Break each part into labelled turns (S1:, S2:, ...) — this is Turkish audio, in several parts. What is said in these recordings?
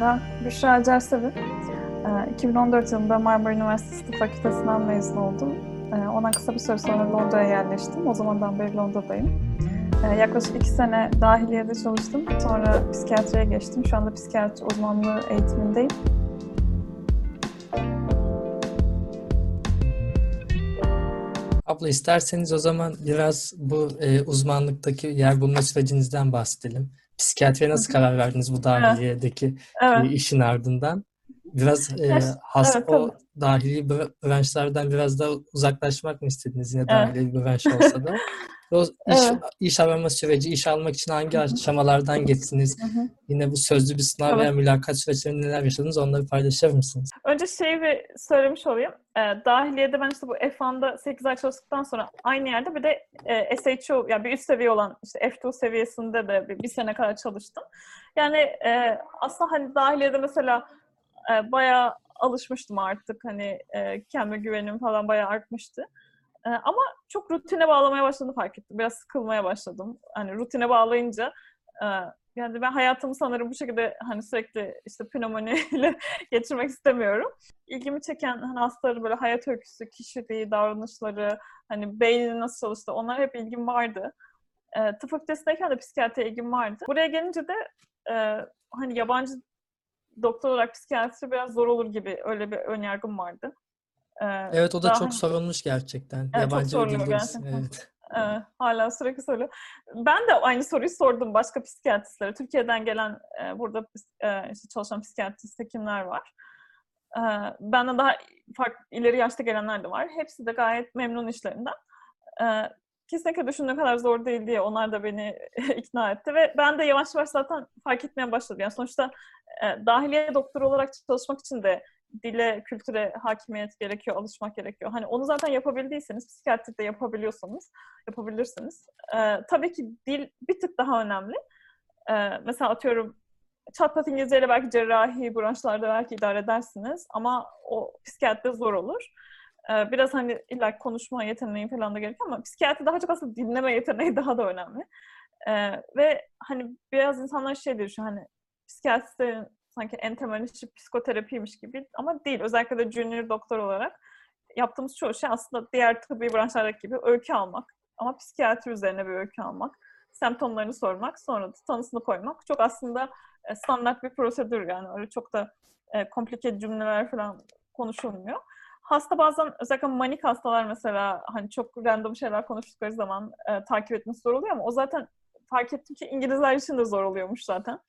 S1: Ben Büşra Acarsevi. 2014 yılında Marmara Üniversitesi Tıp Fakültesinden mezun oldum. Ee, ondan kısa bir süre sonra Londra'ya yerleştim. O zamandan beri Londra'dayım. Ee, yaklaşık iki sene dahiliyede çalıştım. Sonra psikiyatriye geçtim. Şu anda psikiyatri uzmanlığı eğitimindeyim.
S2: Abla isterseniz o zaman biraz bu e, uzmanlıktaki yer bulma sürecinizden bahsedelim. Psikiyatriye nasıl karar verdiniz bu dahiliyedeki
S1: Evet.
S2: e, işin ardından? Biraz e,
S1: Evet,
S2: has,
S1: evet,
S2: o dahili bra- branşlardan biraz daha uzaklaşmak mı istediniz? Yine
S1: Evet.
S2: dahili bir branş olsa da. O iş,
S1: Evet.
S2: iş arama süreci, iş almak için hangi aşamalardan geçtiniz? Yine bu sözlü bir sınav
S1: Evet.
S2: veya mülakat süreçlerinde neler yaşadınız? Onları paylaşır mısınız?
S1: Önce şeyi bir söylemiş olayım. Ee, dahiliyede ben işte bu F1'da 8 ay çalıştıktan sonra aynı yerde bir de e, SHO yani bir üst seviye olan işte F2 seviyesinde de bir, bir sene kadar çalıştım. Yani e, aslında hani dahiliyede mesela e, bayağı alışmıştım artık hani e, kendime güvenim falan bayağı artmıştı. E, ama çok rutine bağlamaya başladım fark ettim. Biraz sıkılmaya başladım. Hani rutine bağlayınca e, yani ben hayatımı sanırım bu şekilde hani sürekli işte pneumoniyle geçirmek istemiyorum. İlgimi çeken hani hastaların böyle hayat öyküsü, kişiliği, davranışları, hani beynin nasıl çalıştı onlar hep ilgim vardı. E, tıp fakültesindeyken de psikiyatriye ilgim vardı. Buraya gelince de e, hani yabancı doktor olarak psikiyatri biraz zor olur gibi öyle bir önyargım vardı. E,
S2: Evet o da
S1: daha
S2: çok sorulmuş gerçekten.
S1: çok
S2: Yabancı bir
S1: soruluyor gerçekten.
S2: Evet.
S1: Ee, hala sürekli söylüyor. Ben de aynı soruyu sordum başka psikiyatristlere. Türkiye'den gelen e, burada e, işte çalışan psikiyatrist hekimler var. Ee, benden daha farklı ileri yaşta gelenler de var. Hepsi de gayet memnun işlerinden. Ee, kesinlikle düşündüğüm kadar zor değil diye onlar da beni ikna etti ve ben de yavaş yavaş zaten fark etmeye başladım. Yani sonuçta e, dahiliye doktoru olarak çalışmak için de dile, kültüre hakimiyet gerekiyor, alışmak gerekiyor. Hani onu zaten yapabildiyseniz, psikiyatride yapabiliyorsanız, yapabilirsiniz. Ee, tabii ki dil bir tık daha önemli. Ee, mesela atıyorum çat pat İngilizceyle belki cerrahi branşlarda belki idare edersiniz ama o psikiyatride zor olur. Ee, biraz hani illa konuşma yeteneği falan da gerekiyor ama psikiyatri daha çok aslında dinleme yeteneği daha da önemli. Ee, ve hani biraz insanlar şey diyor şu hani psikiyatristlerin sanki en temel işi psikoterapiymiş gibi ama değil. Özellikle de junior doktor olarak yaptığımız çoğu şey aslında diğer tıbbi branşlardaki gibi öykü almak. Ama psikiyatri üzerine bir öykü almak. Semptomlarını sormak, sonra da tanısını koymak. Çok aslında e, standart bir prosedür yani. Öyle çok da e, komplike cümleler falan konuşulmuyor. Hasta bazen özellikle manik hastalar mesela hani çok random şeyler konuştukları zaman e, takip etmesi zor oluyor ama o zaten fark ettim ki İngilizler için de zor oluyormuş zaten.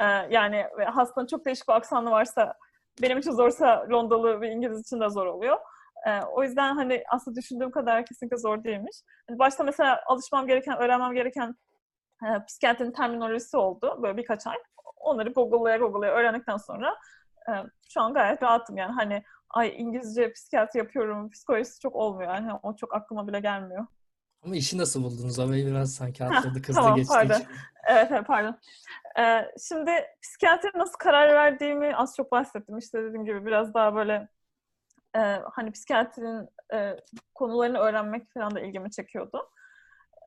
S1: Ee, yani ve hastanın çok değişik bir aksanı varsa benim için zorsa Londralı bir İngiliz için de zor oluyor. Ee, o yüzden hani aslında düşündüğüm kadar kesinlikle zor değilmiş. Hani başta mesela alışmam gereken, öğrenmem gereken e, psikiyatrinin terminolojisi oldu böyle birkaç ay. Onları Google'laya Google'laya öğrendikten sonra e, şu an gayet rahatım yani hani ay İngilizce psikiyatri yapıyorum, psikolojisi çok olmuyor yani o çok aklıma bile gelmiyor.
S2: Ama işi nasıl buldunuz? Orayı biraz sanki
S1: Heh,
S2: atladık, hızlı
S1: tamam,
S2: geçtik.
S1: pardon. Evet, evet pardon. Ee, şimdi psikiyatri nasıl karar verdiğimi az çok bahsettim. İşte dediğim gibi biraz daha böyle e, hani psikiyatrinin e, konularını öğrenmek falan da ilgimi çekiyordu.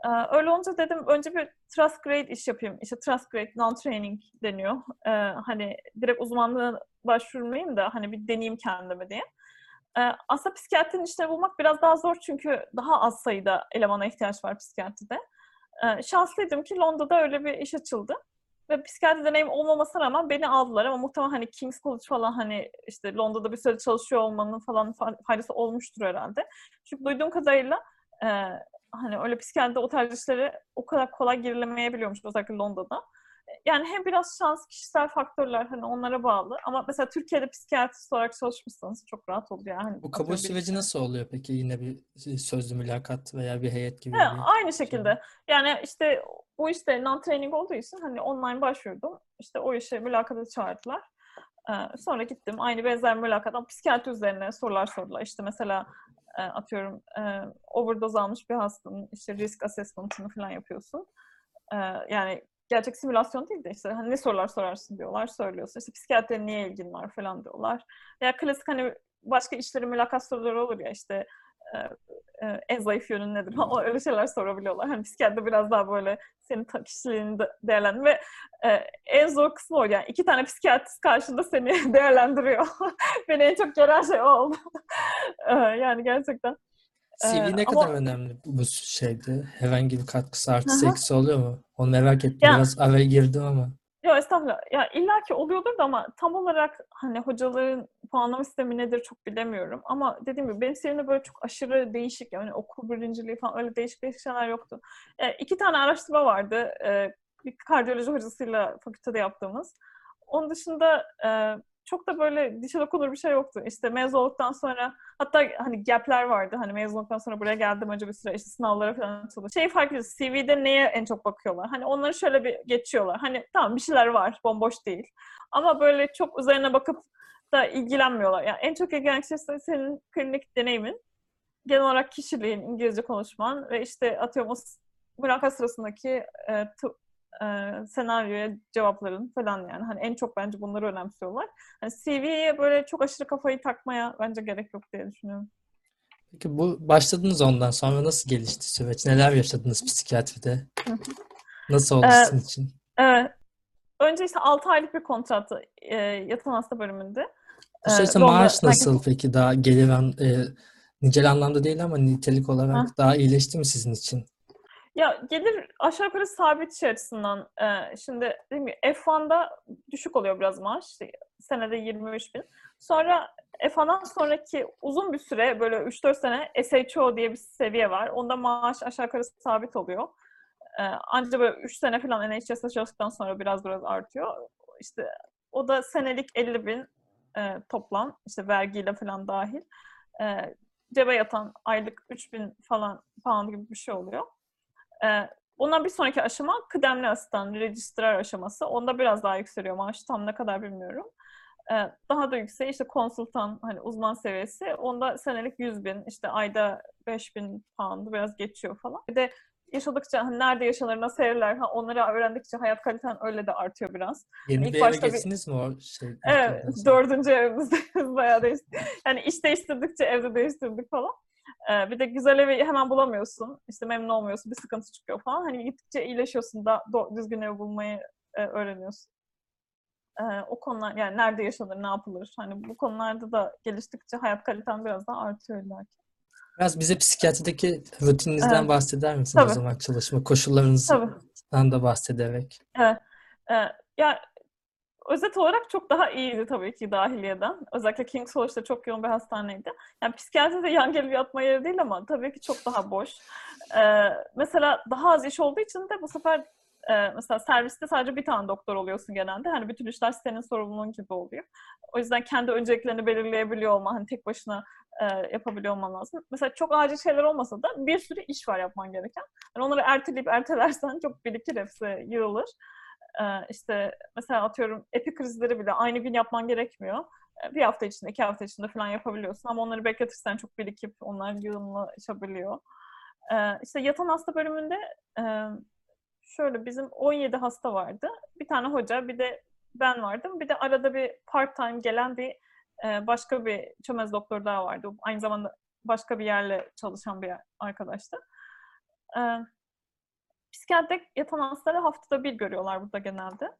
S1: Ee, öyle olunca dedim önce bir trust grade iş yapayım. İşte trust grade non-training deniyor. Ee, hani direkt uzmanlığına başvurmayayım da hani bir deneyeyim kendime diye. Aslında psikiyatrinin işini bulmak biraz daha zor çünkü daha az sayıda elemana ihtiyaç var psikiyatride. Şanslıydım ki Londra'da öyle bir iş açıldı. Ve psikiyatri deneyim olmamasına rağmen beni aldılar ama muhtemelen hani King's College falan hani işte Londra'da bir süre çalışıyor olmanın falan fa- faydası olmuştur herhalde. Çünkü duyduğum kadarıyla e, hani öyle psikiyatride o tarz işlere o kadar kolay girilemeyebiliyormuş özellikle Londra'da. Yani hem biraz şans, kişisel faktörler hani onlara bağlı. Ama mesela Türkiye'de psikiyatrist olarak çalışmışsanız çok rahat oluyor. Yani. Hani
S2: Bu kabul süreci nasıl oluyor peki? Yine bir sözlü mülakat veya bir heyet gibi
S1: He,
S2: bir
S1: aynı şekilde. Yani işte bu işte non-training olduğu için hani online başvurdum. İşte o işe mülakata çağırdılar. Ee, sonra gittim. Aynı benzer mülakat ama psikiyatri üzerine sorular sordular. İşte mesela e, atıyorum e, overdose almış bir hastanın işte risk assessment'ını falan yapıyorsun. Yani gerçek simülasyon değil de işte hani ne sorular sorarsın diyorlar, söylüyorsun. İşte psikiyatriye niye ilgin var falan diyorlar. Ya klasik hani başka işlerin mülakat soruları olur ya işte e, e, en zayıf yönün nedir? O öyle şeyler sorabiliyorlar. Hani psikiyatride biraz daha böyle senin kişiliğini de değerlendir ve e, en zor kısmı o yani iki tane psikiyatrist karşında seni değerlendiriyor. Beni en çok gelen şey o oldu. E, yani gerçekten.
S2: CV
S1: Ee,
S2: ne
S1: ama-
S2: kadar önemli bu şeyde? Herhangi bir katkısı
S1: hı.
S2: eksi oluyor mu? Onu merak ettim.
S1: Ya-
S2: Biraz araya girdim ama.
S1: Yok estağfurullah. Ya illa ki oluyordur da ama tam olarak hani hocaların puanlama sistemi nedir çok bilemiyorum. Ama dediğim gibi benim CV'mde böyle çok aşırı değişik yani okul birinciliği falan öyle değişik değişik şeyler yoktu. E, iki tane araştırma vardı. E, bir kardiyoloji hocasıyla fakültede yaptığımız. Onun dışında e, çok da böyle dişe dokunur bir şey yoktu. İşte mezun olduktan sonra hatta hani gap'ler vardı. Hani mezun olduktan sonra buraya geldim önce bir süre işte sınavlara falan çalıştım. Şey farklı CV'de neye en çok bakıyorlar? Hani onları şöyle bir geçiyorlar. Hani tamam bir şeyler var. Bomboş değil. Ama böyle çok üzerine bakıp da ilgilenmiyorlar. Yani en çok ilgilenen şey senin klinik deneyimin. Genel olarak kişiliğin, İngilizce konuşman ve işte atıyorum o mülakat sırasındaki e, tıp- e, senaryoya cevapların falan yani. Hani en çok bence bunları önemsiyorlar. Yani CV'ye böyle çok aşırı kafayı takmaya bence gerek yok diye düşünüyorum.
S2: Peki bu başladınız ondan sonra nasıl gelişti süreç? Neler yaşadınız psikiyatride? Nasıl oldu
S1: Ee,
S2: sizin için?
S1: Evet. Önce işte 6 aylık bir kontrattı e, yatan hasta bölümünde.
S2: Bu süreçte maaş nasıl
S1: merkez-
S2: peki? Daha gelir an, e, nicel anlamda değil ama nitelik olarak
S1: Ha.
S2: daha iyileşti mi sizin için?
S1: Ya gelir aşağı yukarı sabit şey açısından. e, şimdi dediğim gibi F1'da düşük oluyor biraz maaş. Senede 23 bin. Sonra F1'dan sonraki uzun bir süre böyle 3-4 sene SHO diye bir seviye var. Onda maaş aşağı yukarı sabit oluyor. E, ancak böyle 3 sene falan NHS'de çalıştıktan sonra biraz biraz artıyor. İşte o da senelik 50 bin e, toplam. işte vergiyle falan dahil. E, cebe yatan aylık 3 bin falan pound gibi bir şey oluyor. Ee, ondan bir sonraki aşama kıdemli asistan, registrar aşaması. Onda biraz daha yükseliyor maaş. Tam ne kadar bilmiyorum. Ee, daha da yüksek işte konsultan, hani uzman seviyesi. Onda senelik 100 bin, işte ayda 5 bin pound biraz geçiyor falan. Bir de yaşadıkça hani nerede yaşanır, nasıl evler, ha, onları öğrendikçe hayat kaliten öyle de artıyor biraz.
S2: Yeni
S1: İlk
S2: bir eve
S1: başta bir-
S2: geçtiniz mi o şey?
S1: Evet, dördüncü evimizdeyiz bayağı değişti. Yani iş değiştirdikçe evde değiştirdik falan. Ee, bir de güzel evi hemen bulamıyorsun. İşte memnun olmuyorsun, bir sıkıntı çıkıyor falan. Hani gittikçe iyileşiyorsun da düzgün ev bulmayı e, öğreniyorsun. Ee, o konular yani nerede yaşanır, ne yapılır? Hani bu konularda da geliştikçe hayat kaliten biraz daha artıyor illa ki.
S2: Biraz bize psikiyatrideki rutininizden
S1: Evet.
S2: bahseder misiniz o
S1: Tabii.
S2: zaman çalışma koşullarınızdan da bahsederek?
S1: Evet. Ee, ya özet olarak çok daha iyiydi tabii ki dahiliyeden. Özellikle King's College'da çok yoğun bir hastaneydi. Yani psikiyatride yan gelip yatma yeri değil ama tabii ki çok daha boş. Ee, mesela daha az iş olduğu için de bu sefer e, mesela serviste sadece bir tane doktor oluyorsun genelde. Hani bütün işler senin sorumluluğun gibi oluyor. O yüzden kendi önceliklerini belirleyebiliyor olman, hani tek başına e, yapabiliyor olman lazım. Mesela çok acil şeyler olmasa da bir sürü iş var yapman gereken. Yani onları erteleyip ertelersen çok birikir hepsi, yığılır. Ee, işte mesela atıyorum epi krizleri bile aynı gün yapman gerekmiyor. Ee, Bir hafta içinde, iki hafta içinde falan yapabiliyorsun ama onları bekletirsen çok birikip onlar yığınlaşabiliyor. Ee, işte yatan hasta bölümünde e, şöyle bizim 17 hasta vardı. Bir tane hoca, bir de ben vardım. Bir de arada bir part-time gelen bir e, başka bir çömez doktor daha vardı. Aynı zamanda başka bir yerle çalışan bir arkadaştı. Psikiyatride yatan hastaları haftada bir görüyorlar burada genelde.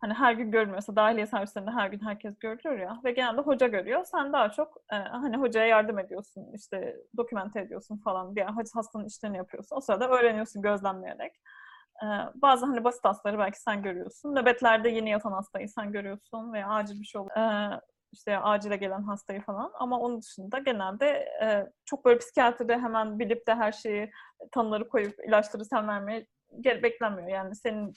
S1: Hani her gün görmüyorsa dahiliye servislerinde her gün herkes görülüyor ya ve genelde hoca görüyor. Sen daha çok e, hani hocaya yardım ediyorsun, işte dokümente ediyorsun falan diye hastanın işlerini yapıyorsun. O sırada öğreniyorsun gözlemleyerek. E, bazı hani basit hastaları belki sen görüyorsun. Nöbetlerde yeni yatan hastayı sen görüyorsun veya acil bir şey oluyor. E, işte acile gelen hastayı falan. Ama onun dışında genelde e, çok böyle psikiyatride hemen bilip de her şeyi tanıları koyup ilaçları sen vermeye gel beklenmiyor. Yani senin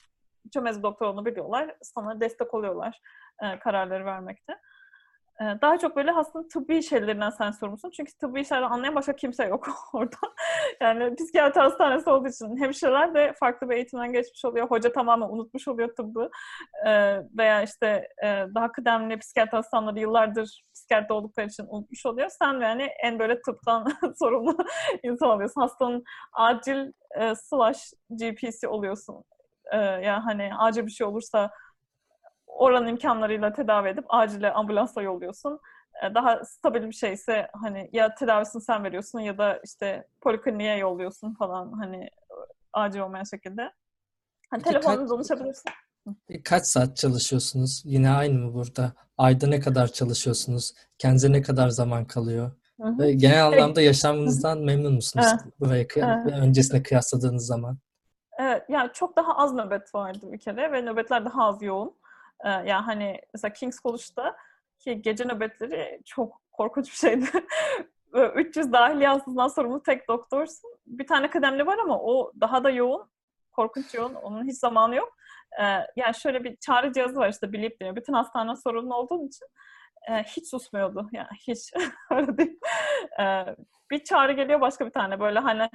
S1: çömez doktor olduğunu biliyorlar. Sana destek oluyorlar e, kararları vermekte. E, daha çok böyle hastanın tıbbi şeylerinden sen sorumlusun. Çünkü tıbbi şeylerden anlayan başka kimse yok orada. yani psikiyatri hastanesi olduğu için hemşireler de farklı bir eğitimden geçmiş oluyor. Hoca tamamen unutmuş oluyor tıbbı. E, veya işte e, daha kıdemli psikiyatri hastaneleri yıllardır psikiyatri oldukları için unutmuş oluyor. Sen yani en böyle tıptan sorumlu insan oluyorsun. Hastanın acil e, slash GP'si oluyorsun. E, yani hani acil bir şey olursa oranın imkanlarıyla tedavi edip acile ambulansla yolluyorsun. E, daha stabil bir şeyse hani ya tedavisini sen veriyorsun ya da işte polikliniğe yolluyorsun falan hani acil olmayan şekilde. Hani telefonla danışabilirsin.
S2: Kaç saat çalışıyorsunuz? Yine aynı mı burada? Ayda ne kadar çalışıyorsunuz? Kendinize ne kadar zaman kalıyor? Hı hı. Ve genel anlamda yaşamınızdan memnun musunuz? Evet. Buraya kıy- evet. öncesine kıyasladığınız zaman.
S1: Evet, yani çok daha az nöbet vardı bir kere ve nöbetler daha az yoğun. Ee, yani hani mesela King's College'da ki gece nöbetleri çok korkunç bir şeydi. 300 dahiliye hastasından sorumlu tek doktorsun. Bir tane kıdemli var ama o daha da yoğun. Korkunç yoğun. Onun hiç zamanı yok. Ee, yani şöyle bir çağrı cihazı var işte bilip diyor. Bütün hastane sorumlu olduğun için e, hiç susmuyordu. Yani hiç öyle değil. E, bir çağrı geliyor başka bir tane böyle hani e,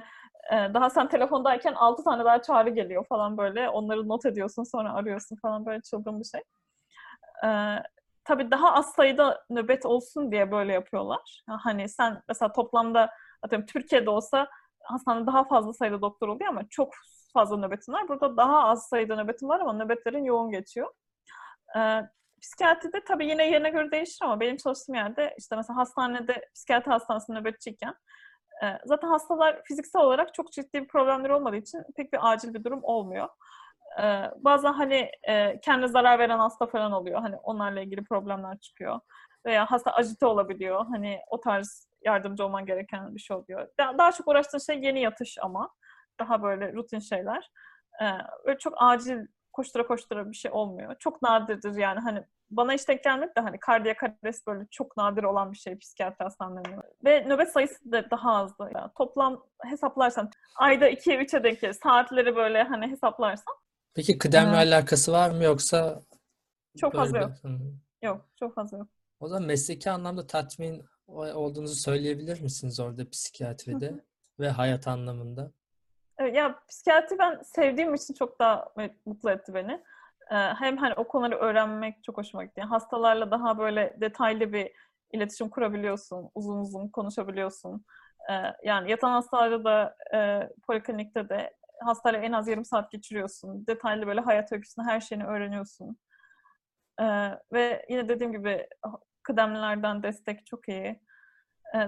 S1: daha sen telefondayken altı tane daha çağrı geliyor falan böyle. Onları not ediyorsun sonra arıyorsun falan böyle çılgın bir şey. E, tabii daha az sayıda nöbet olsun diye böyle yapıyorlar. Hani sen mesela toplamda atıyorum Türkiye'de olsa hastanede daha fazla sayıda doktor oluyor ama çok fazla nöbetin var. Burada daha az sayıda nöbetin var ama nöbetlerin yoğun geçiyor. Ee, psikiyatride tabii yine yerine göre değişir ama benim çalıştığım yerde işte mesela hastanede psikiyatri hastanesinde nöbetçiyken zaten hastalar fiziksel olarak çok ciddi bir problemleri olmadığı için pek bir acil bir durum olmuyor. Bazen hani kendine zarar veren hasta falan oluyor. Hani onlarla ilgili problemler çıkıyor. Veya hasta acite olabiliyor. Hani o tarz yardımcı olman gereken bir şey oluyor. Daha, çok uğraştığın şey yeni yatış ama. Daha böyle rutin şeyler. Böyle çok acil koştura koştura bir şey olmuyor. Çok nadirdir yani hani bana hiç denk gelmedi de hani kardiyak arrest böyle çok nadir olan bir şey psikiyatri hastanelerinde. Ve nöbet sayısı da daha azdı. Yani toplam hesaplarsan ayda 2'ye 3'e denk gelir. Saatleri böyle hani hesaplarsan
S2: Peki kıdemle evet. alakası var mı yoksa
S1: çok fazla yok. Yok, çok fazla yok.
S2: O zaman mesleki anlamda tatmin olduğunuzu söyleyebilir misiniz orada psikiyatride Hı-hı. ve hayat anlamında?
S1: Ya psikiyatri ben sevdiğim için çok daha mutlu etti beni. Hem hani o konuları öğrenmek çok hoşuma gitti. Yani hastalarla daha böyle detaylı bir iletişim kurabiliyorsun, uzun uzun konuşabiliyorsun. Yani yatan hastalarda da poliklinikte de hastayla en az yarım saat geçiriyorsun. Detaylı böyle hayat öyküsünü, her şeyini öğreniyorsun. Ve yine dediğim gibi kıdemlilerden destek çok iyi.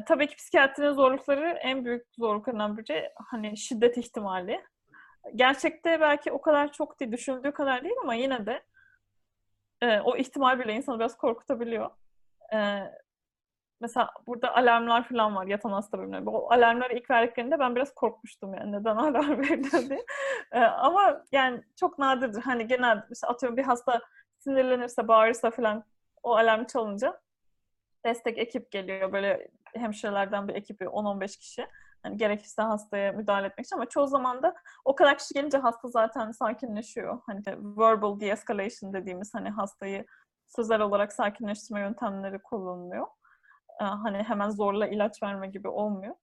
S1: Tabii ki psikiyatrinin zorlukları en büyük zorluklarından biri hani şiddet ihtimali. Gerçekte belki o kadar çok değil, düşünüldüğü kadar değil ama yine de e, o ihtimal bile insanı biraz korkutabiliyor. E, mesela burada alarmlar falan var yatan hasta bölümleri. O alarmları ilk verdiklerinde ben biraz korkmuştum yani neden alarm veriliyor diye. Ee, ama yani çok nadirdir. Hani genel mesela atıyorum bir hasta sinirlenirse, bağırırsa falan o alarm çalınca destek ekip geliyor. Böyle hemşirelerden bir ekibi 10-15 kişi. Yani gerekirse hastaya müdahale etmek için ama çoğu zaman da o kadar kişi gelince hasta zaten sakinleşiyor. Hani verbal de-escalation dediğimiz hani hastayı sözel olarak sakinleştirme yöntemleri kullanılıyor. Hani hemen zorla ilaç verme gibi olmuyor.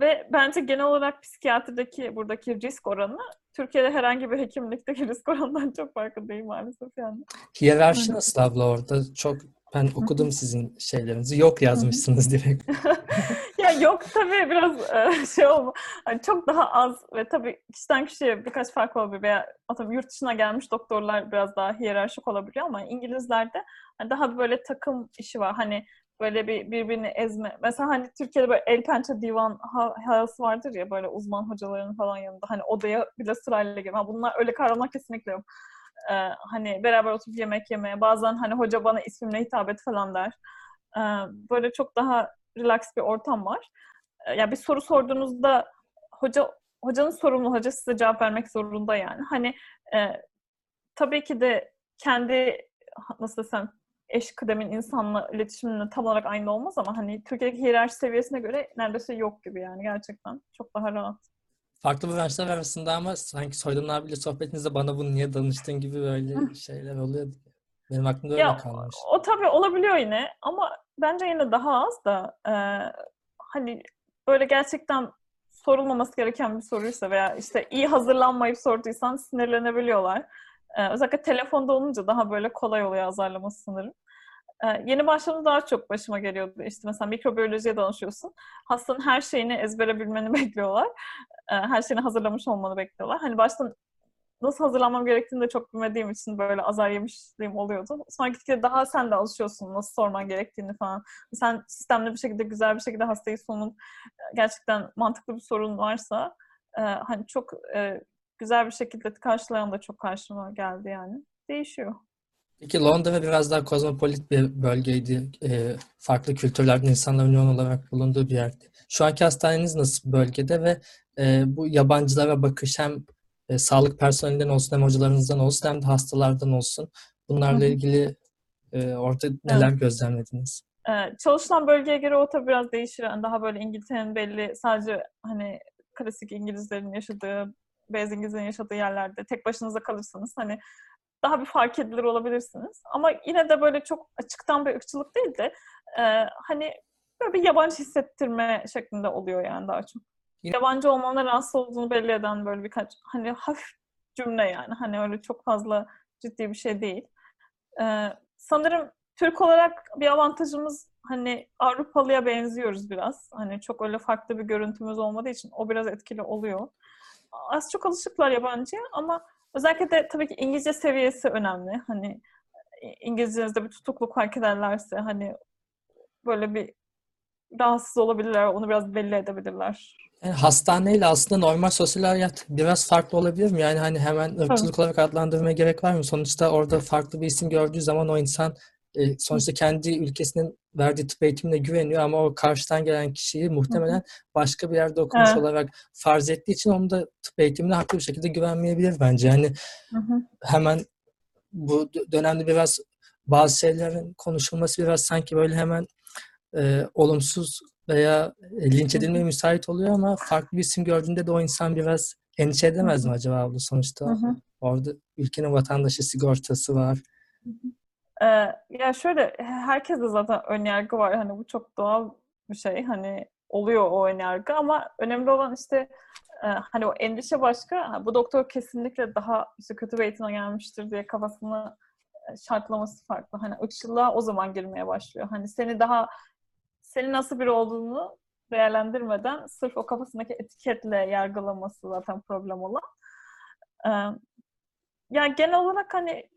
S1: Ve bence genel olarak psikiyatrideki buradaki risk oranı Türkiye'de herhangi bir hekimlikteki risk oranından çok farklı değil maalesef yani.
S2: Hiyerarşi nasıl abla orada? Çok ben okudum sizin şeylerinizi. Yok yazmışsınız direkt.
S1: yok tabii biraz e, şey olma. Yani çok daha az ve tabii kişiden kişiye birkaç fark olabilir veya atıyorum yurt dışına gelmiş doktorlar biraz daha hiyerarşik olabiliyor ama İngilizlerde hani daha böyle takım işi var. Hani böyle bir birbirini ezme. Mesela hani Türkiye'de böyle el pençe divan havası vardır ya böyle uzman hocaların falan yanında. Hani odaya bile sırayla girme. Bunlar öyle kavramlar kesinlikle yok. Ee, hani beraber oturup yemek yemeye. Bazen hani hoca bana ismimle hitap et falan der. Ee, böyle çok daha relax bir ortam var. Ee, yani bir soru sorduğunuzda hoca hocanın sorumlu, hoca size cevap vermek zorunda yani. Hani e, tabii ki de kendi nasıl desem eş kıdemin insanla iletişiminin tam olarak aynı olmaz ama hani Türkiye'deki hiyerarşi seviyesine göre neredeyse yok gibi yani gerçekten. Çok daha rahat.
S2: Farklı branşlar arasında ama sanki Soydan abiyle sohbetinizde bana bunu niye danıştın gibi böyle şeyler oluyor. Benim aklımda öyle ya, kalmış.
S1: O tabii olabiliyor yine ama bence yine daha az da e, hani böyle gerçekten sorulmaması gereken bir soruysa veya işte iyi hazırlanmayıp sorduysan sinirlenebiliyorlar. Ee, özellikle telefonda olunca daha böyle kolay oluyor azarlaması sanırım. Ee, yeni başladığımda daha çok başıma geliyordu. İşte mesela mikrobiyolojiye danışıyorsun. Hastanın her şeyini ezbere bilmeni bekliyorlar. Ee, her şeyini hazırlamış olmanı bekliyorlar. Hani baştan nasıl hazırlanmam gerektiğini de çok bilmediğim için böyle azar yemişliğim oluyordu. Sonra gittikçe daha sen de alışıyorsun nasıl sorman gerektiğini falan. Sen sistemli bir şekilde, güzel bir şekilde hastayı sonun gerçekten mantıklı bir sorun varsa e, hani çok e, güzel bir şekilde karşılayan da çok karşıma geldi yani. Değişiyor.
S2: Peki Londra biraz daha kozmopolit bir bölgeydi. E, farklı kültürlerden insanların yoğun olarak bulunduğu bir yerdi. Şu anki hastaneniz nasıl bölgede ve e, bu yabancılara bakış hem e, sağlık personelinden olsun hem hocalarınızdan olsun hem de hastalardan olsun. Bunlarla ilgili e, orada neler evet. gözlemlediniz?
S1: Ee, çalışılan bölgeye göre o tabii biraz değişir. Yani daha böyle İngiltere'nin belli sadece hani klasik İngilizlerin yaşadığı, beyaz İngilizlerin yaşadığı yerlerde tek başınıza kalırsanız hani daha bir fark edilir olabilirsiniz. Ama yine de böyle çok açıktan bir ırkçılık değil de e, hani böyle bir yabancı hissettirme şeklinde oluyor yani daha çok. Yabancı olmanın rahatsız olduğunu belli eden böyle birkaç hani hafif cümle yani. Hani öyle çok fazla ciddi bir şey değil. Ee, sanırım Türk olarak bir avantajımız hani Avrupalıya benziyoruz biraz. Hani çok öyle farklı bir görüntümüz olmadığı için o biraz etkili oluyor. Az çok alışıklar yabancıya ama özellikle de tabii ki İngilizce seviyesi önemli. Hani İngilizcenizde bir tutukluk fark ederlerse hani böyle bir rahatsız olabilirler, onu biraz belli edebilirler.
S2: Yani hastaneyle aslında normal sosyal hayat biraz farklı olabilir mi? Yani hani hemen ırkçılık olarak adlandırmaya gerek var mı? Sonuçta orada farklı bir isim gördüğü zaman o insan e, sonuçta kendi ülkesinin verdiği tıp eğitimine güveniyor ama o karşıdan gelen kişiyi muhtemelen başka bir yerde okumuş evet. olarak farz ettiği için onun da tıp eğitimine haklı bir şekilde güvenmeyebilir bence. Yani hemen bu dönemde biraz bazı şeylerin konuşulması biraz sanki böyle hemen e, olumsuz veya linç edilmeye müsait oluyor ama farklı bir isim gördüğünde de o insan biraz endişe edemez mi acaba bu sonuçta? Hı hı. Orada ülkenin vatandaşı sigortası var.
S1: Ee, ya şöyle herkeste zaten ön yargı var. Hani bu çok doğal bir şey. Hani oluyor o ön yargı ama önemli olan işte e, hani o endişe başka. Bu doktor kesinlikle daha işte kötü bir eğitime gelmiştir diye kafasını e, şartlaması farklı. Hani ırkçılığa o zaman girmeye başlıyor. Hani seni daha senin nasıl biri olduğunu değerlendirmeden sırf o kafasındaki etiketle yargılaması zaten problem olan. Ee, yani genel olarak hani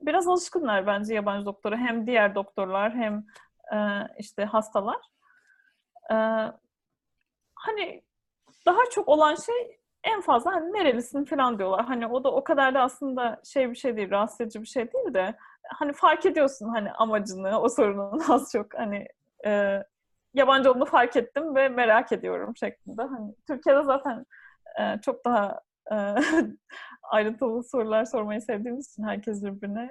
S1: biraz alışkınlar bence yabancı doktora. Hem diğer doktorlar hem e, işte hastalar. Ee, hani daha çok olan şey en fazla hani nerelisin falan diyorlar. Hani o da o kadar da aslında şey bir şey değil, rahatsız edici bir şey değil de hani fark ediyorsun hani amacını, o sorunun az çok hani e, yabancı olduğunu fark ettim ve merak ediyorum şeklinde. Hani Türkiye'de zaten e, çok daha e, ayrıntılı sorular sormayı sevdiğimiz için herkes birbirine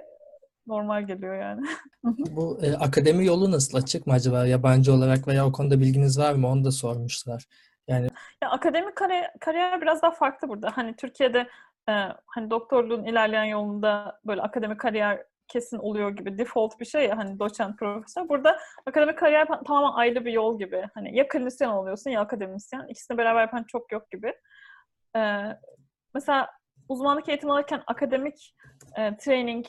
S1: normal geliyor yani.
S2: Bu e, akademi yolu nasıl açık mı acaba yabancı olarak veya o konuda bilginiz var mı? Onu da sormuşlar. Yani
S1: ya akademik kariyer, kariyer biraz daha farklı burada. Hani Türkiye'de e, hani doktorluğun ilerleyen yolunda böyle akademik kariyer kesin oluyor gibi default bir şey ya hani doçent profesör. Burada akademik kariyer tamamen ayrı bir yol gibi. Hani ya klinisyen oluyorsun ya akademisyen. İkisini beraber yapan çok yok gibi. Ee, mesela uzmanlık eğitimi alırken akademik e, training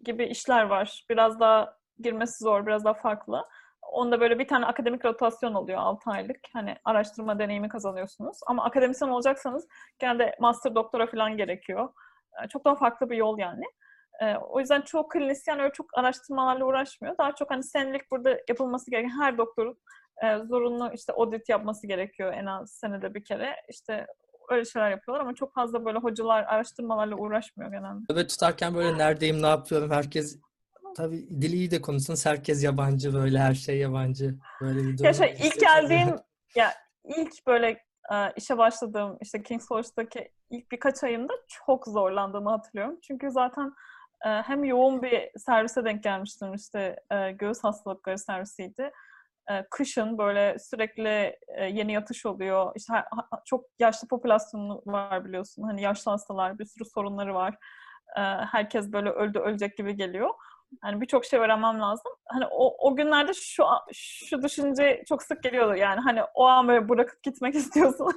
S1: gibi işler var. Biraz daha girmesi zor, biraz daha farklı. Onda böyle bir tane akademik rotasyon oluyor 6 aylık. Hani araştırma deneyimi kazanıyorsunuz. Ama akademisyen olacaksanız genelde master doktora falan gerekiyor. Çok daha farklı bir yol yani. E, o yüzden çoğu klinisyen öyle çok araştırmalarla uğraşmıyor. Daha çok hani senelik burada yapılması gereken her doktorun e, zorunlu işte audit yapması gerekiyor en az senede bir kere. İşte öyle şeyler yapıyorlar ama çok fazla böyle hocalar araştırmalarla uğraşmıyor genelde.
S2: Evet tutarken böyle neredeyim, ne yapıyorum herkes tabii dili iyi de konuşsanız herkes yabancı böyle her şey yabancı. Böyle bir
S1: durum. Ya şey, ilk geldiğim ya ilk böyle e, işe başladığım işte King's College'daki ilk birkaç ayımda çok zorlandığımı hatırlıyorum. Çünkü zaten hem yoğun bir servise denk gelmiştim işte göğüs hastalıkları servisiydi. Kışın böyle sürekli yeni yatış oluyor. İşte çok yaşlı popülasyonu var biliyorsun. Hani yaşlı hastalar, bir sürü sorunları var. Herkes böyle öldü ölecek gibi geliyor. Yani birçok şey öğrenmem lazım. Hani o, o günlerde şu şu düşünce çok sık geliyordu. Yani hani o an böyle bırakıp gitmek istiyorsun.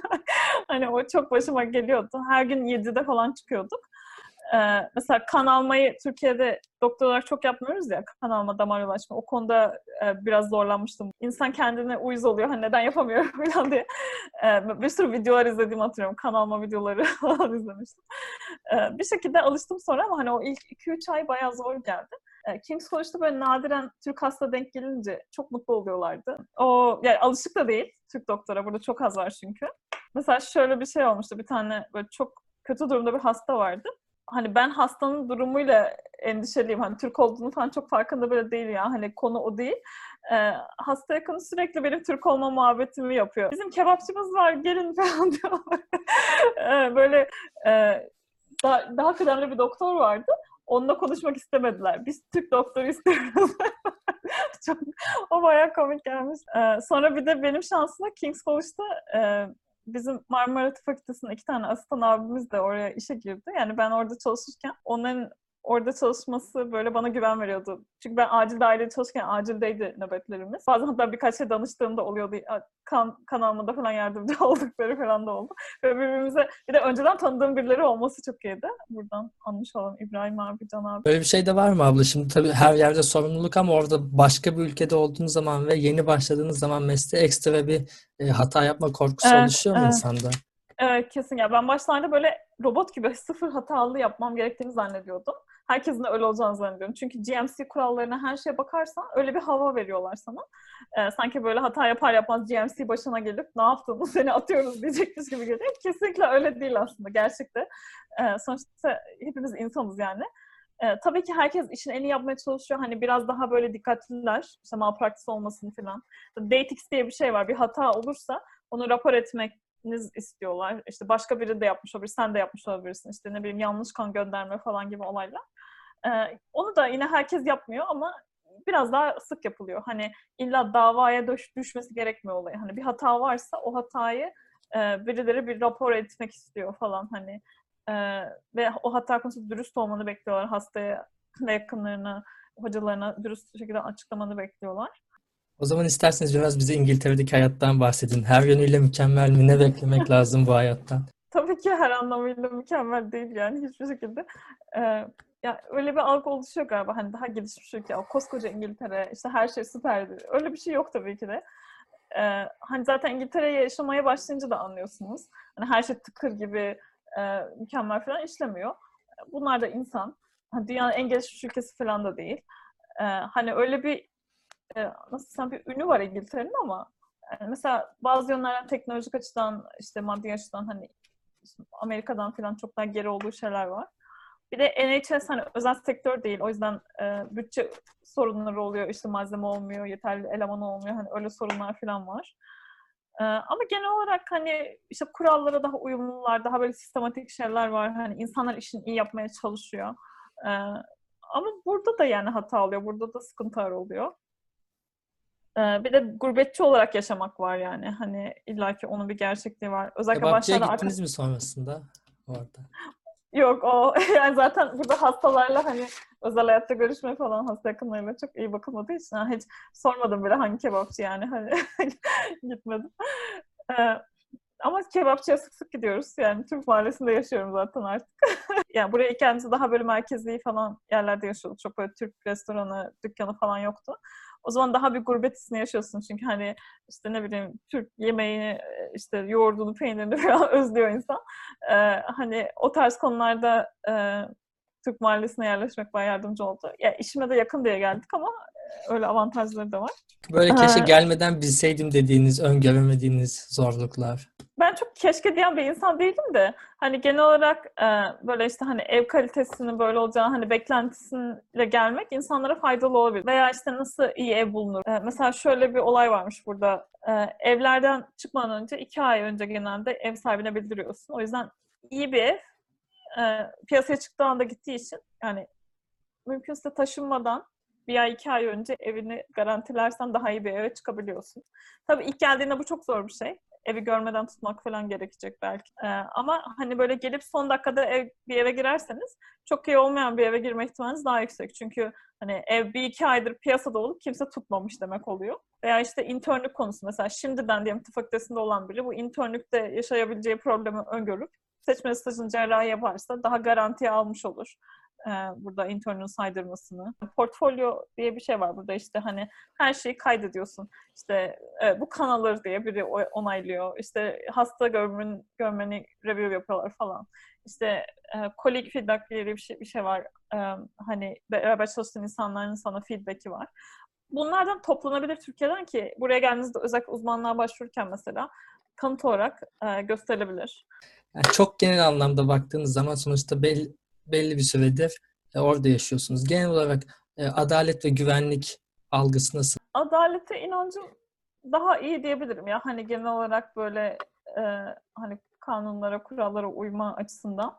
S1: hani o çok başıma geliyordu. Her gün 7'de falan çıkıyorduk. Ee, mesela kan almayı Türkiye'de doktor olarak çok yapmıyoruz ya kan alma, damar ulaşma. O konuda e, biraz zorlanmıştım. İnsan kendine uyuz oluyor. Hani neden yapamıyorum falan diye. E, bir sürü videolar izlediğimi hatırlıyorum. Kan alma videoları falan izlemiştim. E, bir şekilde alıştım sonra ama hani o ilk 2-3 ay bayağı zor geldi. E, King's College'da böyle nadiren Türk hasta denk gelince çok mutlu oluyorlardı. O yani alışık da değil Türk doktora. Burada çok az var çünkü. Mesela şöyle bir şey olmuştu. Bir tane böyle çok kötü durumda bir hasta vardı hani ben hastanın durumuyla endişeliyim. Hani Türk olduğunu falan çok farkında bile değil ya. Hani konu o değil. Ee, hasta yakını sürekli benim Türk olma muhabbetimi yapıyor. Bizim kebapçımız var gelin falan diyorlar. ee, böyle e, daha, daha kıdemli bir doktor vardı. Onunla konuşmak istemediler. Biz Türk doktoru istiyoruz. çok, o bayağı komik gelmiş. Ee, sonra bir de benim şansıma King's College'da e, bizim Marmara Tıp iki tane asistan abimiz de oraya işe girdi. Yani ben orada çalışırken onların orada çalışması böyle bana güven veriyordu. Çünkü ben acil dairede çalışırken acildeydi nöbetlerimiz. Bazen hatta birkaç şey danıştığımda oluyordu. Kan, kan almada falan yardımcı oldukları falan da oldu. Ve birbirimize bir de önceden tanıdığım birileri olması çok iyiydi. Buradan anmış olalım İbrahim abi, Can abi.
S2: Böyle bir şey de var mı abla? Şimdi tabii her yerde sorumluluk ama orada başka bir ülkede olduğunuz zaman ve yeni başladığınız zaman mesleğe ekstra bir e, hata yapma korkusu evet, oluşuyor mu evet. insanda?
S1: Evet kesin ya. Ben başlarda böyle robot gibi sıfır hatalı yapmam gerektiğini zannediyordum herkesin de öyle olacağını zannediyorum. Çünkü GMC kurallarına her şeye bakarsan öyle bir hava veriyorlar sana. Ee, sanki böyle hata yapar yapmaz GMC başına gelip ne yaptın seni atıyoruz diyecekmiş gibi geliyor. Kesinlikle öyle değil aslında gerçekte. Ee, sonuçta hepimiz insanız yani. Ee, tabii ki herkes işin en iyi yapmaya çalışıyor. Hani biraz daha böyle dikkatliler. İşte malpraktis olmasın falan. Datix diye bir şey var. Bir hata olursa onu rapor etmek istiyorlar. İşte başka biri de yapmış olabilir, sen de yapmış olabilirsin. İşte ne bileyim yanlış kan gönderme falan gibi olaylar. Ee, onu da yine herkes yapmıyor ama biraz daha sık yapılıyor. Hani illa davaya düş, düşmesi gerekmiyor olay. Hani bir hata varsa o hatayı e, birileri bir rapor etmek istiyor falan hani. E, ve o hata konusunda dürüst olmanı bekliyorlar hastaya ve yakınlarına, hocalarına dürüst şekilde açıklamanı bekliyorlar.
S2: O zaman isterseniz biraz bize İngiltere'deki hayattan bahsedin. Her yönüyle mükemmel mi? Ne beklemek lazım bu hayattan?
S1: Tabii ki her anlamıyla mükemmel değil yani hiçbir şekilde. Ee, ya öyle bir algı oluşuyor galiba hani daha gelişmiş ülke, koskoca İngiltere, işte her şey süperdi. Öyle bir şey yok tabii ki de. Ee, hani zaten İngiltere'ye yaşamaya başlayınca da anlıyorsunuz. Hani her şey tıkır gibi e, mükemmel falan işlemiyor. Bunlar da insan. Hani dünyanın en gelişmiş ülkesi falan da değil. Ee, hani öyle bir e, nasıl sen bir ünü var İngiltere'nin ama yani mesela bazı yönlerden teknolojik açıdan işte maddi açıdan hani Amerika'dan falan çok daha geri olduğu şeyler var. Bir de NHS hani özel sektör değil. O yüzden e, bütçe sorunları oluyor. İşte malzeme olmuyor, yeterli eleman olmuyor. Hani öyle sorunlar falan var. E, ama genel olarak hani işte kurallara daha uyumlular, daha böyle sistematik şeyler var. Hani insanlar işini iyi yapmaya çalışıyor. E, ama burada da yani hata oluyor. Burada da sıkıntılar oluyor. E, bir de gurbetçi olarak yaşamak var yani. Hani illaki onun bir gerçekliği var.
S2: Özellikle Kebapçıya başlarda gittiniz artık... mi sonrasında orada?
S1: Yok o yani zaten burada hastalarla hani özel hayatta görüşme falan hasta yakınlarıyla çok iyi bakılmadığı için yani hiç sormadım bile hangi kebapçı yani hani gitmedim. Ee, ama kebapçıya sık sık gidiyoruz. Yani Türk mahallesinde yaşıyorum zaten artık. yani buraya kendisi daha böyle merkezi falan yerlerde yaşıyorduk. Çok böyle Türk restoranı, dükkanı falan yoktu. O zaman daha bir gurbet hissini yaşıyorsun çünkü hani işte ne bileyim Türk yemeğini işte yoğurdunu, peynirini falan özlüyor insan. Ee, hani o tarz konularda e, Türk mahallesine yerleşmek bayağı yardımcı oldu. Ya işime de yakın diye geldik ama öyle avantajları da var.
S2: Böyle keşke gelmeden bilseydim dediğiniz, öngöremediğiniz zorluklar.
S1: Ben çok keşke diyen bir insan değilim de hani genel olarak e, böyle işte hani ev kalitesinin böyle olacağını hani beklentisiyle gelmek insanlara faydalı olabilir. Veya işte nasıl iyi ev bulunur. E, mesela şöyle bir olay varmış burada. E, evlerden çıkmadan önce iki ay önce genelde ev sahibine bildiriyorsun. O yüzden iyi bir ev e, piyasaya çıktığı anda gittiği için yani mümkünse taşınmadan bir ay iki ay önce evini garantilersen daha iyi bir eve çıkabiliyorsun. Tabii ilk geldiğinde bu çok zor bir şey. Evi görmeden tutmak falan gerekecek belki. Ee, ama hani böyle gelip son dakikada ev, bir eve girerseniz çok iyi olmayan bir eve girme ihtimaliniz daha yüksek. Çünkü hani ev bir iki aydır piyasada olup kimse tutmamış demek oluyor. Veya işte internlük konusu mesela şimdiden diyelim tıp fakültesinde olan biri bu internlükte yaşayabileceği problemi öngörüp seçmeli stajını cerrahi yaparsa daha garantiye almış olur e, burada internün saydırmasını. Portfolyo diye bir şey var burada işte hani her şeyi kaydediyorsun. İşte e, bu kan diye biri onaylıyor. İşte hasta görmen, görmeni review yapıyorlar falan. İşte e, colleague feedback diye bir şey, bir şey var. E, hani beraber çalıştığın insanların sana feedback'i var. Bunlardan toplanabilir Türkiye'den ki buraya geldiğinizde özellikle uzmanlığa başvururken mesela kanıt olarak gösterilebilir.
S2: Yani çok genel anlamda baktığınız zaman sonuçta belli, belli bir süredir e, orada yaşıyorsunuz. Genel olarak e, adalet ve güvenlik algısı nasıl?
S1: Adalete inancım daha iyi diyebilirim ya. Hani genel olarak böyle e, hani kanunlara, kurallara uyma açısından.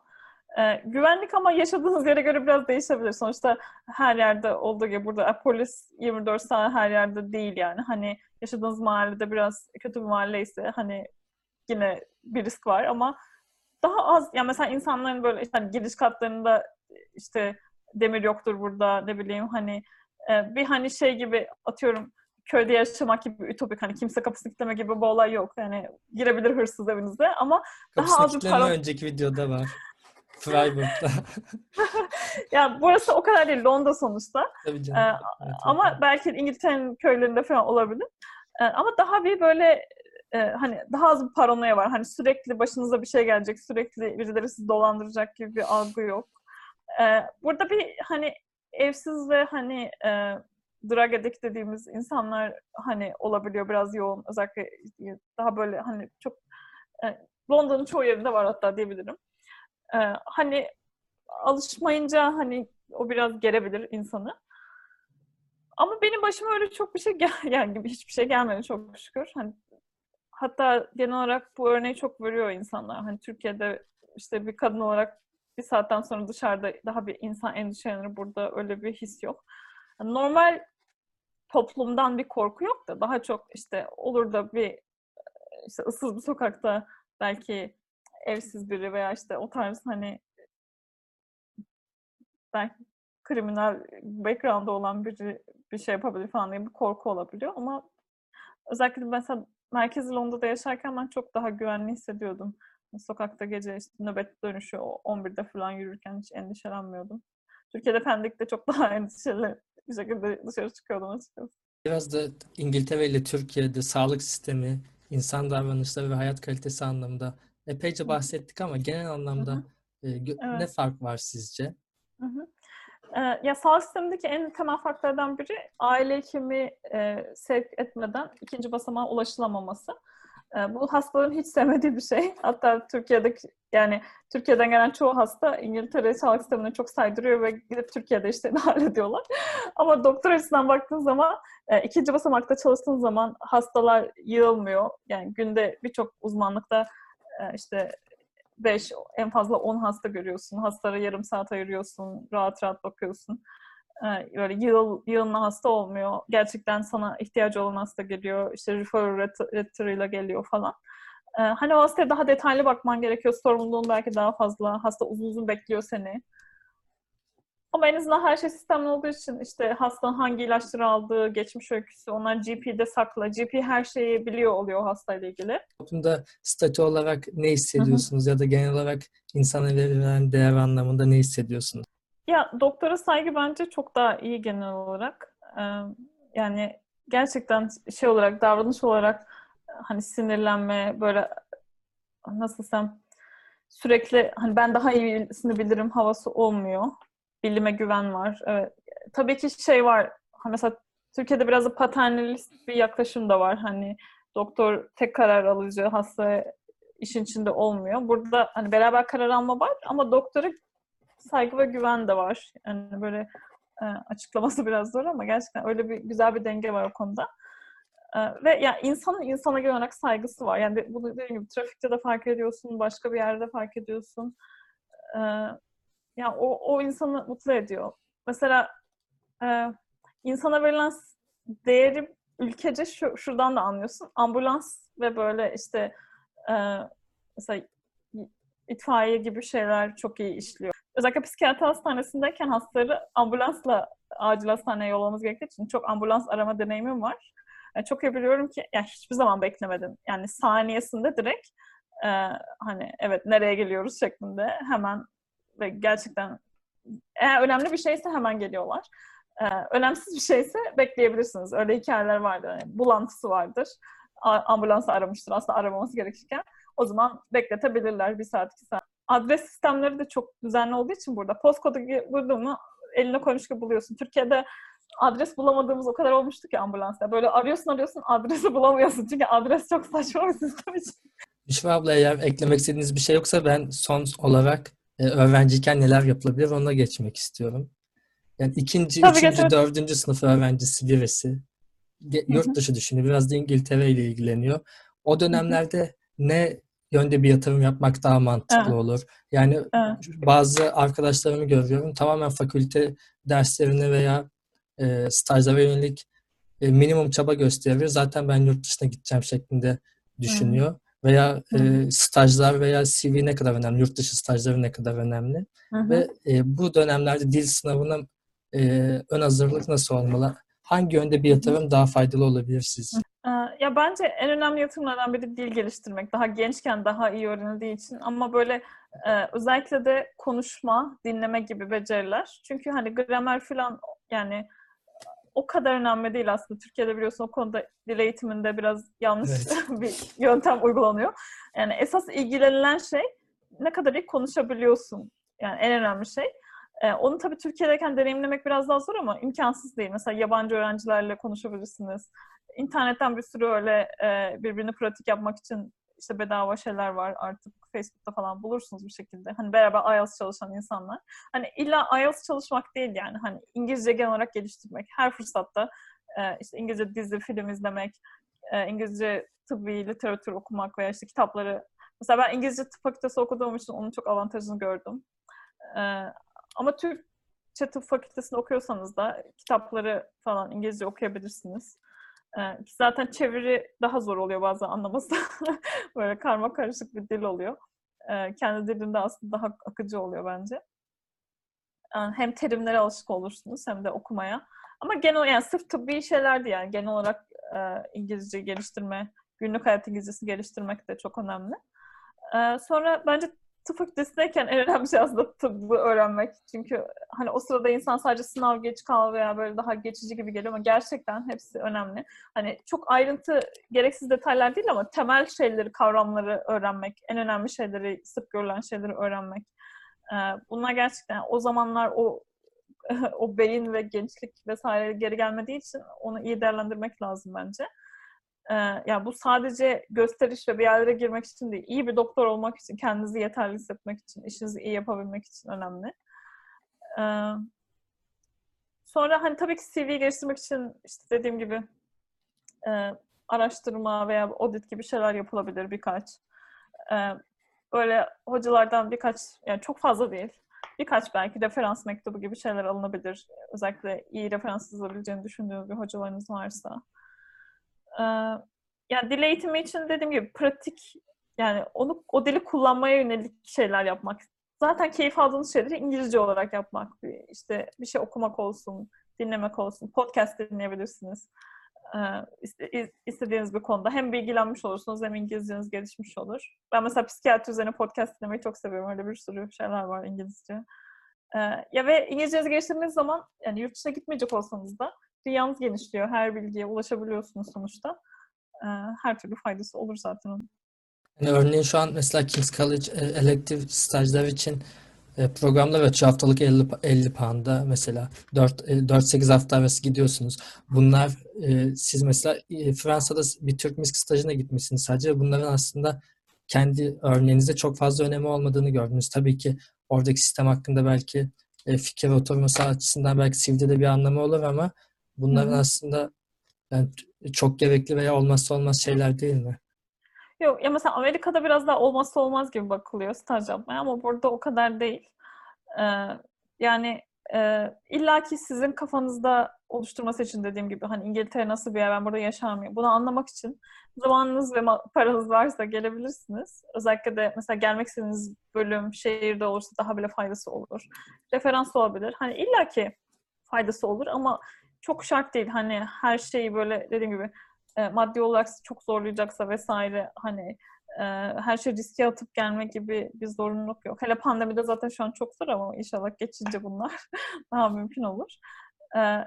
S1: E, güvenlik ama yaşadığınız yere göre biraz değişebilir. Sonuçta her yerde olduğu gibi burada e, polis 24 saat her yerde değil yani. Hani yaşadığınız mahallede biraz kötü bir mahalle ise hani yine bir risk var ama daha az yani mesela insanların böyle işte hani giriş katlarında işte demir yoktur burada ne bileyim hani e, bir hani şey gibi atıyorum köyde yaşamak gibi ütopik hani kimse kapısını kilitleme gibi bir olay yok. Yani girebilir hırsız evinize ama
S2: kapısını daha az bir para... önceki videoda var. Freiburg'da.
S1: ya burası o kadar değil Londra sonuçta. Tabii canım. Ee, evet, ama evet. belki İngiltere'nin köylerinde falan olabilir. Ee, ama daha bir böyle e, hani daha az bir paranoya var. Hani sürekli başınıza bir şey gelecek, sürekli birileri sizi dolandıracak gibi bir algı yok. E, burada bir hani evsiz ve hani e, drug addict dediğimiz insanlar hani olabiliyor biraz yoğun. Özellikle daha böyle hani çok e, Londra'nın çoğu yerinde var hatta diyebilirim. E, hani alışmayınca hani o biraz gerebilir insanı. Ama benim başıma öyle çok bir şey gel yani hiçbir şey gelmedi çok şükür. Hani hatta genel olarak bu örneği çok veriyor insanlar. Hani Türkiye'de işte bir kadın olarak bir saatten sonra dışarıda daha bir insan endişelenir. Burada öyle bir his yok. Normal toplumdan bir korku yok da daha çok işte olur da bir işte ıssız bir sokakta belki evsiz biri veya işte o tarz hani belki kriminal background'da olan biri bir şey yapabilir falan diye bir korku olabiliyor ama özellikle mesela merkezi Londra'da yaşarken ben çok daha güvenli hissediyordum. Sokakta gece işte nöbet dönüşü 11'de falan yürürken hiç endişelenmiyordum. Türkiye'de Pendik'te çok daha endişeli bir şekilde dışarı çıkıyordum açıkçası.
S2: Biraz da İngiltere ile Türkiye'de sağlık sistemi, insan davranışları ve hayat kalitesi anlamında epeyce bahsettik ama genel anlamda E, evet. ne fark var sizce?
S1: Hı hı. Ee, ya sağlık sistemindeki en temel farklardan biri aile hekimi e, sevk etmeden ikinci basamağa ulaşılamaması. E, bu hastaların hiç sevmediği bir şey. Hatta Türkiye'deki yani Türkiye'den gelen çoğu hasta İngiltere sağlık sistemine çok saydırıyor ve gidip Türkiye'de işte hallediyorlar. Ama doktor açısından baktığın zaman e, ikinci basamakta çalıştığın zaman hastalar yığılmıyor. Yani günde birçok uzmanlıkta e, işte 5 en fazla 10 hasta görüyorsun. Hastalara yarım saat ayırıyorsun. Rahat rahat bakıyorsun. Ee, böyle yıl, yığınla hasta olmuyor. Gerçekten sana ihtiyacı olan hasta geliyor. İşte referral letter'ıyla geliyor falan. Ee, hani o hastaya daha detaylı bakman gerekiyor. Sorumluluğun belki daha fazla. Hasta uzun uzun bekliyor seni. Ama en azından her şey sistemli olduğu için işte hastanın hangi ilaçları aldığı, geçmiş öyküsü, onlar GP'de sakla. GP her şeyi biliyor oluyor hastayla ilgili.
S2: Toplumda statü olarak ne hissediyorsunuz Hı-hı. ya da genel olarak insana verilen değer anlamında ne hissediyorsunuz?
S1: Ya doktora saygı bence çok daha iyi genel olarak. Ee, yani gerçekten şey olarak, davranış olarak hani sinirlenme, böyle nasıl desem sürekli hani ben daha iyisini bilirim havası olmuyor bilime güven var. Evet. Tabii ki şey var. Mesela Türkiye'de biraz da paternalist bir yaklaşım da var. Hani doktor tek karar alıcı, hasta işin içinde olmuyor. Burada hani beraber karar alma var ama doktora saygı ve güven de var. Yani böyle e, açıklaması biraz zor ama gerçekten öyle bir güzel bir denge var o konuda. E, ve ya yani insanın insana genel olarak saygısı var. Yani bunu dediğim gibi trafikte de fark ediyorsun, başka bir yerde fark ediyorsun. E, yani o, o insanı mutlu ediyor. Mesela e, insana verilen değeri ülkece şu, şuradan da anlıyorsun. Ambulans ve böyle işte e, mesela itfaiye gibi şeyler çok iyi işliyor. Özellikle psikiyatri hastanesindeyken hastaları ambulansla acil hastaneye yollamamız gerektiği için çok ambulans arama deneyimim var. Yani çok iyi biliyorum ki yani hiçbir zaman beklemedim. Yani saniyesinde direkt e, hani evet nereye geliyoruz şeklinde hemen ve gerçekten eğer önemli bir şeyse hemen geliyorlar. Ee, önemsiz bir şeyse bekleyebilirsiniz. Öyle hikayeler vardır. Yani bulantısı vardır. Ambulans aramıştır aslında aramaması gerekirken. O zaman bekletebilirler bir saat, iki saat. Adres sistemleri de çok düzenli olduğu için burada. Postkodu bulduğunu eline koymuş gibi buluyorsun. Türkiye'de adres bulamadığımız o kadar olmuştu ki ambulansta. Böyle arıyorsun arıyorsun adresi bulamıyorsun. Çünkü adres çok saçma bir sistem için.
S2: Büşra abla eğer eklemek istediğiniz bir şey yoksa ben son olarak e, öğrenciyken neler yapılabilir ona geçmek istiyorum. Yani ikinci, Tabii üçüncü, getir. dördüncü sınıf öğrencisi birisi yurt dışı düşünüyor. Biraz da İngiltere ile ilgileniyor. O dönemlerde ne yönde bir yatırım yapmak daha mantıklı evet. olur. Yani evet. bazı arkadaşlarımı görüyorum tamamen fakülte derslerine veya e, stajlara yönelik e, minimum çaba gösteriyor. Zaten ben yurt dışına gideceğim şeklinde düşünüyor. Veya e, stajlar veya CV ne kadar önemli, yurt dışı stajları ne kadar önemli. Hı Ve e, bu dönemlerde dil sınavına e, ön hazırlık nasıl olmalı? Hangi yönde bir yatırım daha faydalı olabilir sizce?
S1: Ya bence en önemli yatırımlardan biri dil geliştirmek. Daha gençken daha iyi öğrenildiği için. Ama böyle özellikle de konuşma, dinleme gibi beceriler. Çünkü hani gramer falan yani o kadar önemli değil aslında. Türkiye'de biliyorsun o konuda dil eğitiminde biraz yanlış evet. bir yöntem uygulanıyor. Yani esas ilgilenilen şey ne kadar iyi konuşabiliyorsun. Yani en önemli şey. Ee, onu tabii Türkiye'deyken deneyimlemek biraz daha zor ama imkansız değil. Mesela yabancı öğrencilerle konuşabilirsiniz. İnternetten bir sürü öyle e, birbirini pratik yapmak için işte bedava şeyler var artık Facebook'ta falan bulursunuz bir şekilde. Hani beraber IELTS çalışan insanlar. Hani illa IELTS çalışmak değil yani. Hani İngilizce genel olarak geliştirmek. Her fırsatta e, işte İngilizce dizi, film izlemek, e, İngilizce tıbbi literatür okumak veya işte kitapları. Mesela ben İngilizce tıp fakültesi okuduğum için onun çok avantajını gördüm. E, ama Türkçe tıp fakültesinde okuyorsanız da kitapları falan İngilizce okuyabilirsiniz. Ee, zaten çeviri daha zor oluyor bazen anlaması. Böyle karma karışık bir dil oluyor. Ee, kendi dilinde aslında daha akıcı oluyor bence. Yani hem terimlere alışık olursunuz hem de okumaya. Ama genel yani sırf tıbbi şeylerdi yani genel olarak e, İngilizce geliştirme, günlük hayat İngilizcesi geliştirmek de çok önemli. E, sonra bence tıp fakültesindeyken en önemli şey aslında tıbbı öğrenmek. Çünkü hani o sırada insan sadece sınav geç kal veya böyle daha geçici gibi geliyor ama gerçekten hepsi önemli. Hani çok ayrıntı, gereksiz detaylar değil ama temel şeyleri, kavramları öğrenmek, en önemli şeyleri, sık görülen şeyleri öğrenmek. Bunlar gerçekten o zamanlar o o beyin ve gençlik vesaire geri gelmediği için onu iyi değerlendirmek lazım bence. Ee, yani bu sadece gösteriş ve bir yerlere girmek için değil, iyi bir doktor olmak için, kendinizi yeterli hissetmek için, işinizi iyi yapabilmek için önemli. Ee, sonra hani tabii ki CV geliştirmek için işte dediğim gibi e, araştırma veya audit gibi şeyler yapılabilir birkaç. Ee, böyle hocalardan birkaç, yani çok fazla değil, birkaç belki referans mektubu gibi şeyler alınabilir. Özellikle iyi referans yazabileceğini düşündüğünüz bir hocalarınız varsa. Yani dil eğitimi için dediğim gibi pratik yani onu o dili kullanmaya yönelik şeyler yapmak. Zaten keyif aldığınız şeyleri İngilizce olarak yapmak. İşte bir şey okumak olsun, dinlemek olsun, podcast dinleyebilirsiniz. İstediğiniz bir konuda hem bilgilenmiş olursunuz hem İngilizceniz gelişmiş olur. Ben mesela psikiyatri üzerine podcast dinlemeyi çok seviyorum. Öyle bir sürü şeyler var İngilizce. Ya ve İngilizcenizi geliştirdiğiniz zaman yani yurt dışına gitmeyecek olsanız da dünyanız genişliyor. Her bilgiye ulaşabiliyorsunuz sonuçta. Ee, her türlü faydası olur zaten onun.
S2: Yani örneğin şu an mesela King's College e, elektif stajlar için e, programlar ve 3 haftalık 50, 50 pound'a mesela 4, 4-8 e, hafta arası gidiyorsunuz. Bunlar siz mesela Fransa'da bir Türk müzik stajına gitmişsiniz sadece. Bunların aslında kendi örneğinizde çok fazla önemi olmadığını gördünüz. Tabii ki oradaki sistem hakkında belki fikir oturması açısından belki CV'de de bir anlamı olur ama Bunların Hı-hı. aslında yani çok gerekli veya olmazsa olmaz şeyler değil mi?
S1: Yok ya mesela Amerika'da biraz daha olmazsa olmaz gibi bakılıyor staj yapmaya ama burada o kadar değil. Ee, yani e, illaki sizin kafanızda oluşturması için dediğim gibi hani İngiltere nasıl bir yer ben burada yaşamıyorum. Bunu anlamak için zamanınız ve paranız varsa gelebilirsiniz. Özellikle de mesela gelmek istediğiniz bölüm şehirde olursa daha bile faydası olur. Referans olabilir. Hani illaki faydası olur ama çok şart değil. Hani her şeyi böyle dediğim gibi e, maddi olarak çok zorlayacaksa vesaire hani her şey riske atıp gelme gibi bir zorunluluk yok. Hele pandemide zaten şu an çok zor ama inşallah geçince bunlar daha mümkün olur.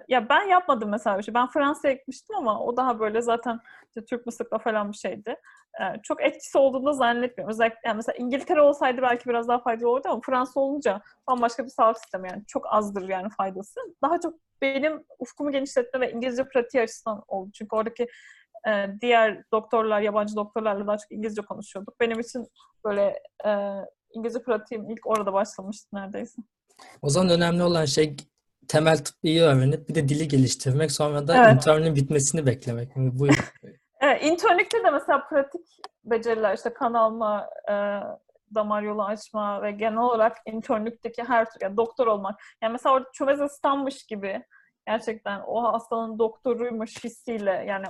S1: Ya ben yapmadım mesela bir şey. Ben Fransa'ya gitmiştim ama o daha böyle zaten işte Türk mısıkla falan bir şeydi. çok etkisi olduğunu zannetmiyorum. Özellikle yani mesela İngiltere olsaydı belki biraz daha faydalı olurdu ama Fransa olunca bambaşka bir sağlık sistemi yani çok azdır yani faydası. Daha çok benim ufkumu genişletme ve İngilizce pratiği açısından oldu. Çünkü oradaki e, diğer doktorlar, yabancı doktorlarla daha çok İngilizce konuşuyorduk. Benim için böyle e, İngilizce pratiğim ilk orada başlamıştı neredeyse.
S2: O zaman önemli olan şey temel tıbbı öğrenip bir de dili geliştirmek sonra da evet. internün bitmesini beklemek. Bu
S1: evet, internlikte de mesela pratik beceriler işte kan alma, e, damar yolu açma ve genel olarak internlükteki her tür, yani doktor olmak. Yani mesela orada çömez asistanmış gibi gerçekten o hastanın doktoruymuş hissiyle yani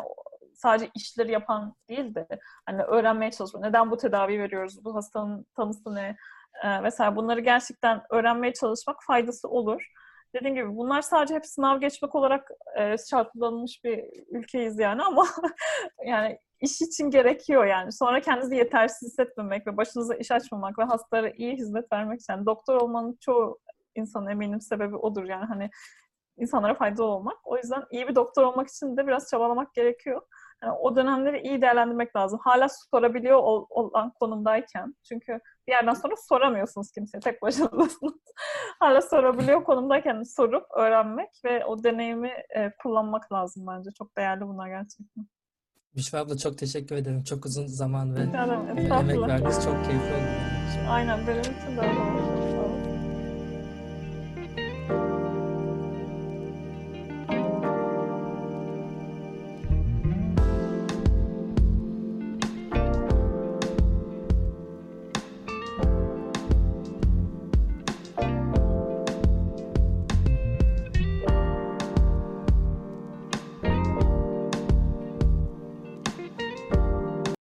S1: sadece işleri yapan değil de hani öğrenmeye çalışmak. Neden bu tedavi veriyoruz? Bu hastanın tanısı ne? E, vesaire bunları gerçekten öğrenmeye çalışmak faydası olur. Dediğim gibi bunlar sadece hep sınav geçmek olarak e, şartlanmış bir ülkeyiz yani ama yani iş için gerekiyor yani. Sonra kendinizi yetersiz hissetmemek ve başınıza iş açmamak ve hastalara iyi hizmet vermek için. Yani doktor olmanın çoğu insanın eminim sebebi odur yani hani insanlara faydalı olmak. O yüzden iyi bir doktor olmak için de biraz çabalamak gerekiyor. Yani o dönemleri iyi değerlendirmek lazım. Hala sorabiliyor olan konumdayken. Çünkü bir yerden sonra soramıyorsunuz kimseye. Tek başınasınız. Hala sorabiliyor konumdayken sorup öğrenmek ve o deneyimi e, kullanmak lazım bence. Çok değerli bunlar gerçekten.
S2: Büşra abla çok teşekkür ederim. Çok uzun zaman ve emek verdiniz. Çok keyifli oldu.
S1: Aynen benim için de öyle oldu.